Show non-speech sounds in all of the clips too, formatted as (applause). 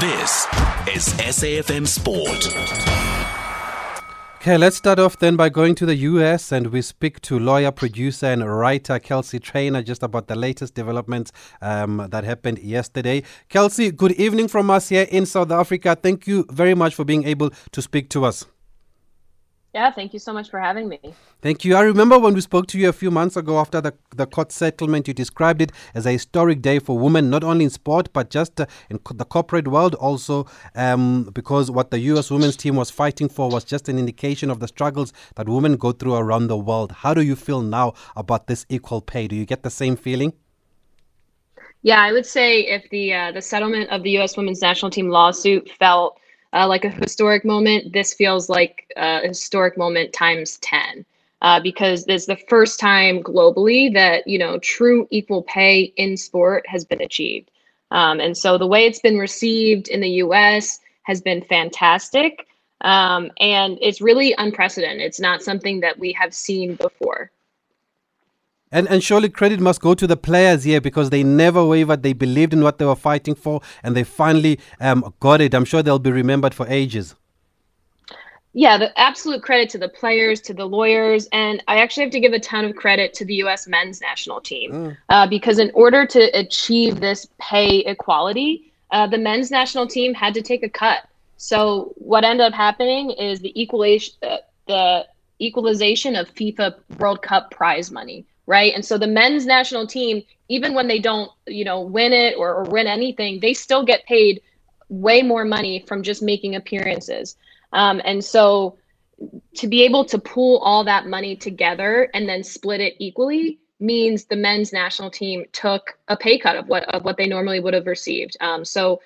This is SAFM Sport. Okay, let's start off then by going to the US and we speak to lawyer, producer, and writer Kelsey Trainor just about the latest developments um, that happened yesterday. Kelsey, good evening from us here in South Africa. Thank you very much for being able to speak to us. Yeah, thank you so much for having me. Thank you. I remember when we spoke to you a few months ago after the, the court settlement, you described it as a historic day for women, not only in sport, but just uh, in co- the corporate world also, um, because what the U.S. women's team was fighting for was just an indication of the struggles that women go through around the world. How do you feel now about this equal pay? Do you get the same feeling? Yeah, I would say if the uh, the settlement of the U.S. women's national team lawsuit felt uh, like a historic moment, this feels like a historic moment times 10. Uh, because it's the first time globally that you know true equal pay in sport has been achieved, um, and so the way it's been received in the U.S. has been fantastic, um, and it's really unprecedented. It's not something that we have seen before. And and surely credit must go to the players here because they never wavered. They believed in what they were fighting for, and they finally um, got it. I'm sure they'll be remembered for ages. Yeah, the absolute credit to the players, to the lawyers, and I actually have to give a ton of credit to the U.S. men's national team mm. uh, because in order to achieve this pay equality, uh, the men's national team had to take a cut. So what ended up happening is the equalization, uh, the equalization of FIFA World Cup prize money right? And so the men's national team, even when they don't, you know, win it or, or win anything, they still get paid way more money from just making appearances. Um, and so to be able to pool all that money together and then split it equally means the men's national team took a pay cut of what of what they normally would have received. Um, so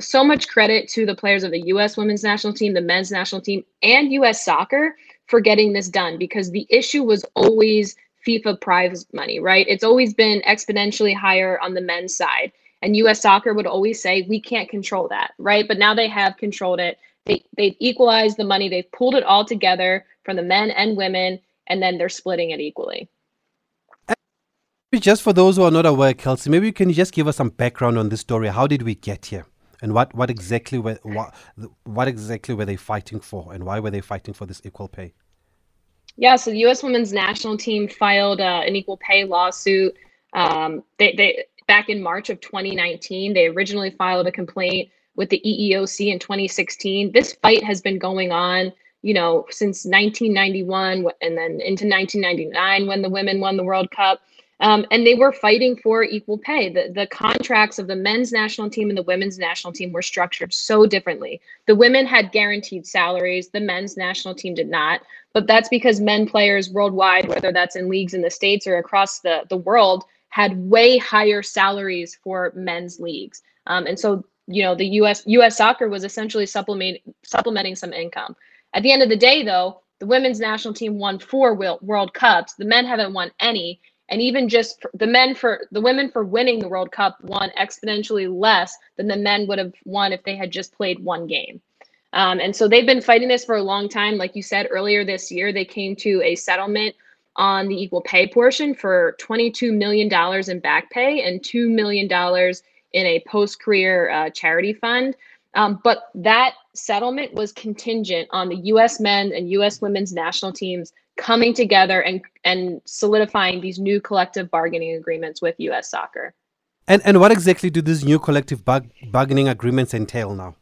so much credit to the players of the U.S. women's national team, the men's national team, and U.S. soccer for getting this done because the issue was always FIFA prize money, right? It's always been exponentially higher on the men's side. And US soccer would always say, we can't control that, right? But now they have controlled it. They, they've equalized the money, they've pulled it all together from the men and women, and then they're splitting it equally. Just for those who are not aware, Kelsey, maybe you can just give us some background on this story? How did we get here? And what, what exactly were what, what exactly were they fighting for, and why were they fighting for this equal pay? Yeah, so the U.S. women's national team filed uh, an equal pay lawsuit. Um, they, they back in March of 2019. They originally filed a complaint with the EEOC in 2016. This fight has been going on, you know, since 1991 and then into 1999 when the women won the World Cup. Um, and they were fighting for equal pay. The, the contracts of the men's national team and the women's national team were structured so differently. The women had guaranteed salaries, the men's national team did not. But that's because men players worldwide, whether that's in leagues in the States or across the, the world, had way higher salaries for men's leagues. Um, and so, you know, the US US soccer was essentially supplement, supplementing some income. At the end of the day, though, the women's national team won four World Cups. The men haven't won any and even just the men for the women for winning the World Cup won exponentially less than the men would have won if they had just played one game. Um, and so they've been fighting this for a long time. Like you said earlier this year, they came to a settlement on the equal pay portion for $22 million in back pay and $2 million in a post career uh, charity fund. Um, but that settlement was contingent on the U.S. men and U.S. women's national teams coming together and and solidifying these new collective bargaining agreements with U.S. soccer. And and what exactly do these new collective bar- bargaining agreements entail now?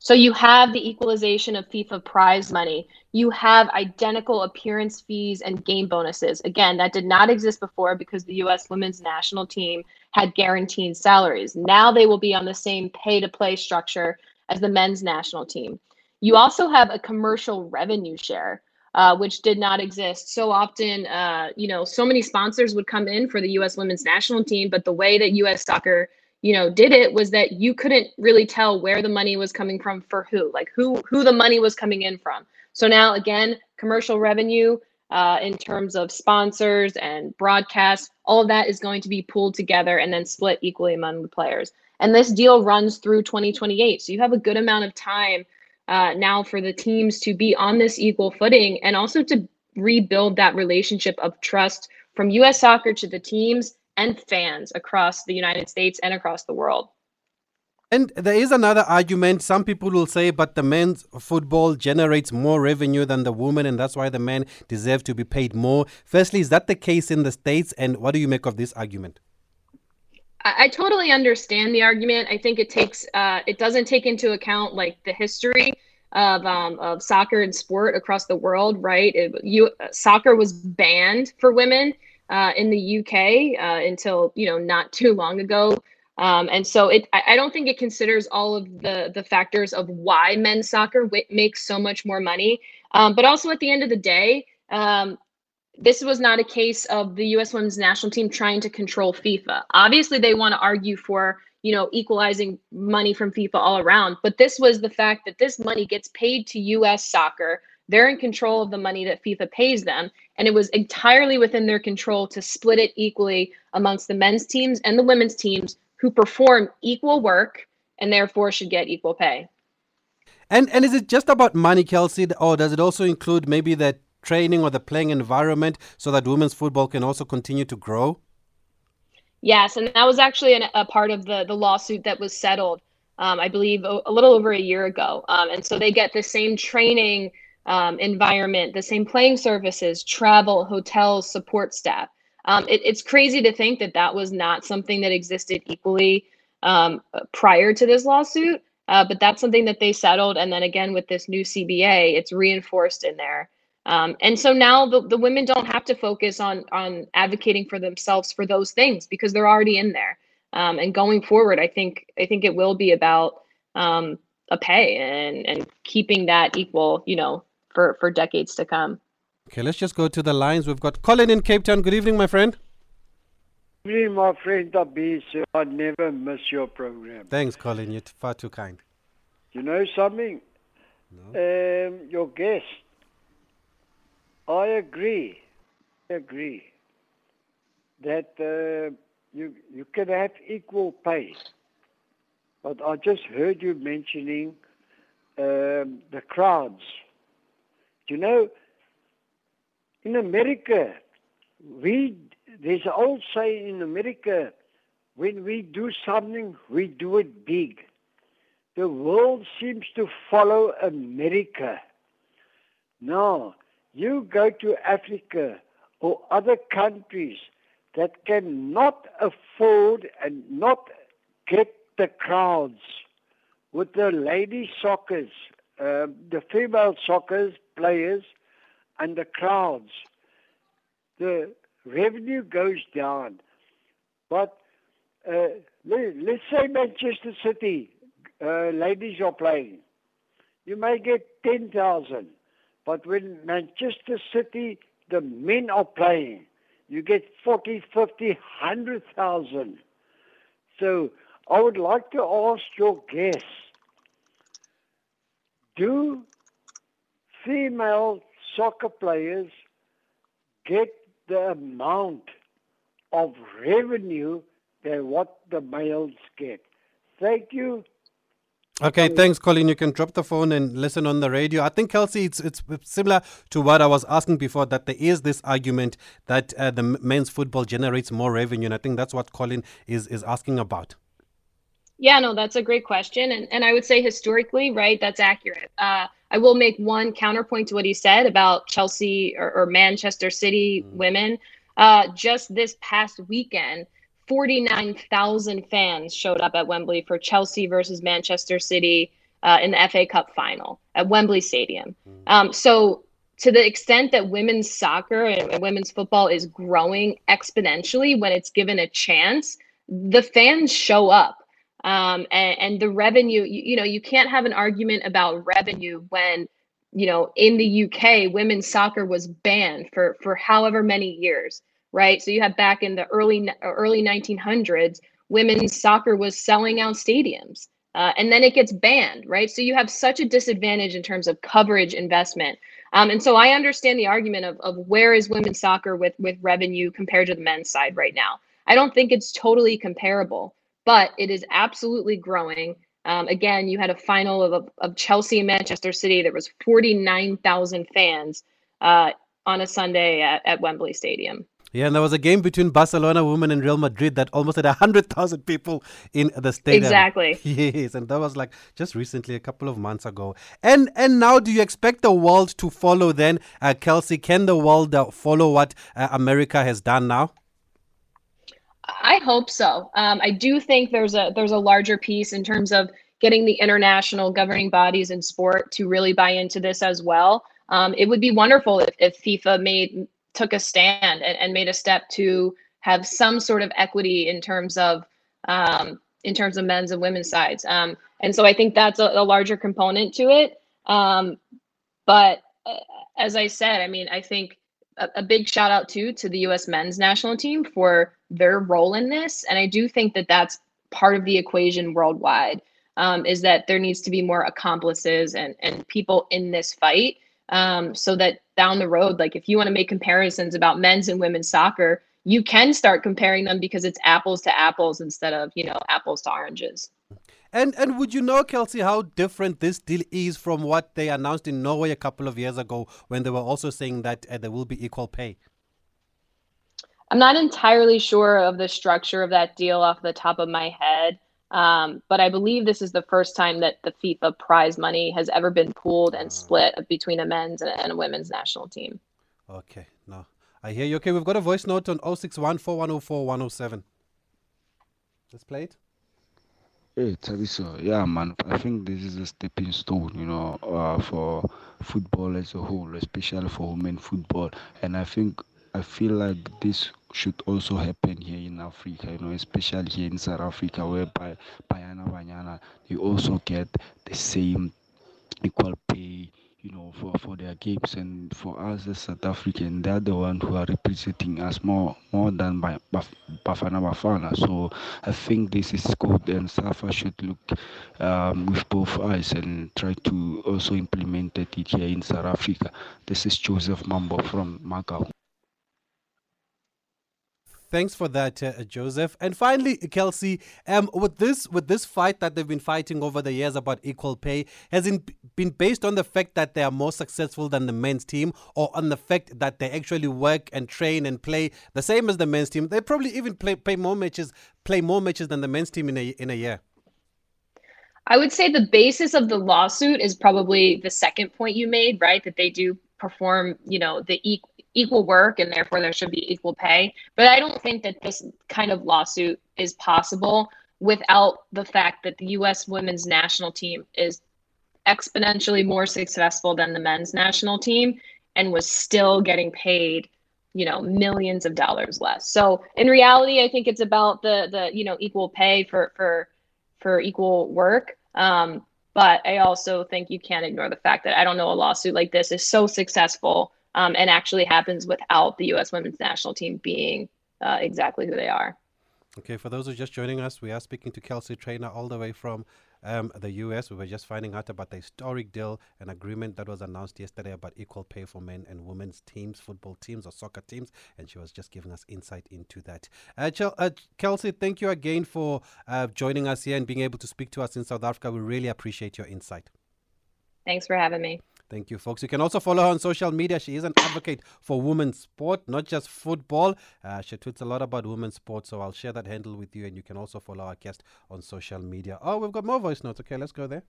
So you have the equalization of FIFA prize money. You have identical appearance fees and game bonuses. Again, that did not exist before because the U.S. women's national team had guaranteed salaries. Now they will be on the same pay to play structure as the men's national team. You also have a commercial revenue share. Uh, which did not exist. So often, uh, you know, so many sponsors would come in for the U.S. women's national team, but the way that U.S. soccer, you know, did it was that you couldn't really tell where the money was coming from for who, like who who the money was coming in from. So now, again, commercial revenue uh, in terms of sponsors and broadcast, all of that is going to be pulled together and then split equally among the players. And this deal runs through 2028, so you have a good amount of time uh, now for the teams to be on this equal footing and also to rebuild that relationship of trust from US soccer to the teams and fans across the United States and across the world. And there is another argument. Some people will say, but the men's football generates more revenue than the women, and that's why the men deserve to be paid more. Firstly, is that the case in the States? And what do you make of this argument? I, I totally understand the argument. I think it takes, uh, it doesn't take into account like the history of, um, of soccer and sport across the world, right? It, you, soccer was banned for women uh, in the UK uh, until, you know, not too long ago. Um, and so it, I, don't think it considers all of the the factors of why men's soccer w- makes so much more money. Um, but also at the end of the day, um, this was not a case of the U.S. Women's National Team trying to control FIFA. Obviously, they want to argue for you know equalizing money from FIFA all around, but this was the fact that this money gets paid to U.S. soccer. They're in control of the money that FIFA pays them, and it was entirely within their control to split it equally amongst the men's teams and the women's teams who perform equal work and therefore should get equal pay. And and is it just about money, Kelsey, or does it also include maybe the training or the playing environment so that women's football can also continue to grow? Yes, and that was actually an, a part of the the lawsuit that was settled, um, I believe, a, a, little over a year ago. Um, and so they get the same training um, environment, the same playing services, travel, hotels, support staff. Um, it, it's crazy to think that that was not something that existed equally um, prior to this lawsuit, uh, but that's something that they settled. And then again, with this new CBA, it's reinforced in there. Um, and so now the, the women don't have to focus on on advocating for themselves for those things because they're already in there. Um, and going forward, I think I think it will be about um, a pay and and keeping that equal, you know, for for decades to come. Okay, let's just go to the lines. We've got Colin in Cape Town. Good evening, my friend. Good evening, my friend Tabi. I never miss your program. Thanks, Colin. You're far too kind. You know something? No. Um, your guest. I agree. Agree that uh, you you can have equal pay. But I just heard you mentioning um, the crowds. You know, in America, we there's an old saying in America, when we do something, we do it big. The world seems to follow America. Now, you go to Africa or other countries that cannot afford and not get the crowds with the lady soccers, uh, the female soccer players, and the crowds, the revenue goes down. But uh, let, us say Manchester City, uh, ladies are playing. You may get 10,000. But when Manchester City, the men are playing, you get 40, 50, 100,000. So I would like to ask your guests, do female soccer players get the amount of revenue than what the males get. Thank you. Okay, thanks, Colin. You can drop the phone and listen on the radio. I think, Kelsey, it's it's similar to what I was asking before. That there is this argument that uh, the men's football generates more revenue, and I think that's what Colin is is asking about. Yeah, no, that's a great question, and and I would say historically, right, that's accurate. Uh, I will make one counterpoint to what he said about Chelsea or, or Manchester City mm-hmm. women. Uh, just this past weekend, 49,000 fans showed up at Wembley for Chelsea versus Manchester City uh, in the FA Cup final at Wembley Stadium. Mm-hmm. Um, so, to the extent that women's soccer and women's football is growing exponentially when it's given a chance, the fans show up um, and, and the revenue you, you know you can't have an argument about revenue when you know in the uk women's soccer was banned for for however many years right so you have back in the early early 1900s women's soccer was selling out stadiums uh, and then it gets banned right so you have such a disadvantage in terms of coverage investment um, and so i understand the argument of, of where is women's soccer with with revenue compared to the men's side right now i don't think it's totally comparable but it is absolutely growing. Um, again, you had a final of, of Chelsea and Manchester City. There was 49,000 fans uh, on a Sunday at, at Wembley Stadium. Yeah, and there was a game between Barcelona women and Real Madrid that almost had 100,000 people in the stadium. Exactly. (laughs) Yes, and that was like just recently, a couple of months ago. And and now do you expect the world to follow then? Uh, Kelsey, can the world uh, follow what uh, America has done now? I hope so. Um, I do think there's a there's a larger piece in terms of getting the international governing bodies in sport to really buy into this as well. Um, it would be wonderful if, if FIFA made took a stand and, and, made a step to have some sort of equity in terms of um, in terms of men's and women's sides. Um, and so I think that's a, a larger component to it. Um, but uh, as I said, I mean, I think a, a big shout out too to the U.S. men's national team for their role in this, and I do think that that's part of the equation worldwide. Um, is that there needs to be more accomplices and and people in this fight um, so that down the road, like if you want to make comparisons about men's and women's soccer, you can start comparing them because it's apples to apples instead of you know apples to oranges. And and would you know, Kelsey, how different this deal is from what they announced in Norway a couple of years ago when they were also saying that uh, there will be equal pay? I'm not entirely sure of the structure of that deal off the top of my head. Um, but I believe this is the first time that the FIFA prize money has ever been pooled and ah. split between a men's and a women's national team. Okay, no, I hear you. Okay, we've got a voice note on 061 4104 Let's play it. Hey, Tabiso. Yeah, man. I think this is a stepping stone, you know, uh, for football as a whole, especially for women football. And I think I feel like this should also happen here in Africa, you know, especially here in South Africa, where by Banyana Banyana they also get the same equal pay, you know, for, for their games. And for us as South African, they're the ones who are representing us more more than by Bafana Bafana. So I think this is good, and SAFA should look um, with both eyes and try to also implement it here in South Africa. This is Joseph Mambo from Macau. Thanks for that, uh, Joseph. And finally, Kelsey, um, with this with this fight that they've been fighting over the years about equal pay, has it been based on the fact that they are more successful than the men's team, or on the fact that they actually work and train and play the same as the men's team? They probably even play play more matches, play more matches than the men's team in a in a year. I would say the basis of the lawsuit is probably the second point you made, right? That they do perform, you know, the equal equal work and therefore there should be equal pay. But I don't think that this kind of lawsuit is possible without the fact that the US women's national team is exponentially more successful than the men's national team and was still getting paid you know millions of dollars less so in reality i think it's about the the you know equal pay for for for equal work um, but i also think you can't ignore the fact that i don't know a lawsuit like this is so successful um, and actually happens without the U.S. women's national team being uh, exactly who they are. Okay, for those who are just joining us, we are speaking to Kelsey Trainor all the way from um, the US. We were just finding out about the historic deal an agreement that was announced yesterday about equal pay for men and women's teams, football teams or soccer teams, and she was just giving us insight into that. Uh, Chel- uh, Kelsey, thank you again for uh, joining us here and being able to speak to us in South Africa. We really appreciate your insight. Thanks for having me. Thank you, folks. You can also follow her on social media. She is an advocate for women's sport, not just football. Uh, she tweets a lot about women's sport, so I'll share that handle with you. And you can also follow our guest on social media. Oh, we've got more voice notes. Okay, let's go there.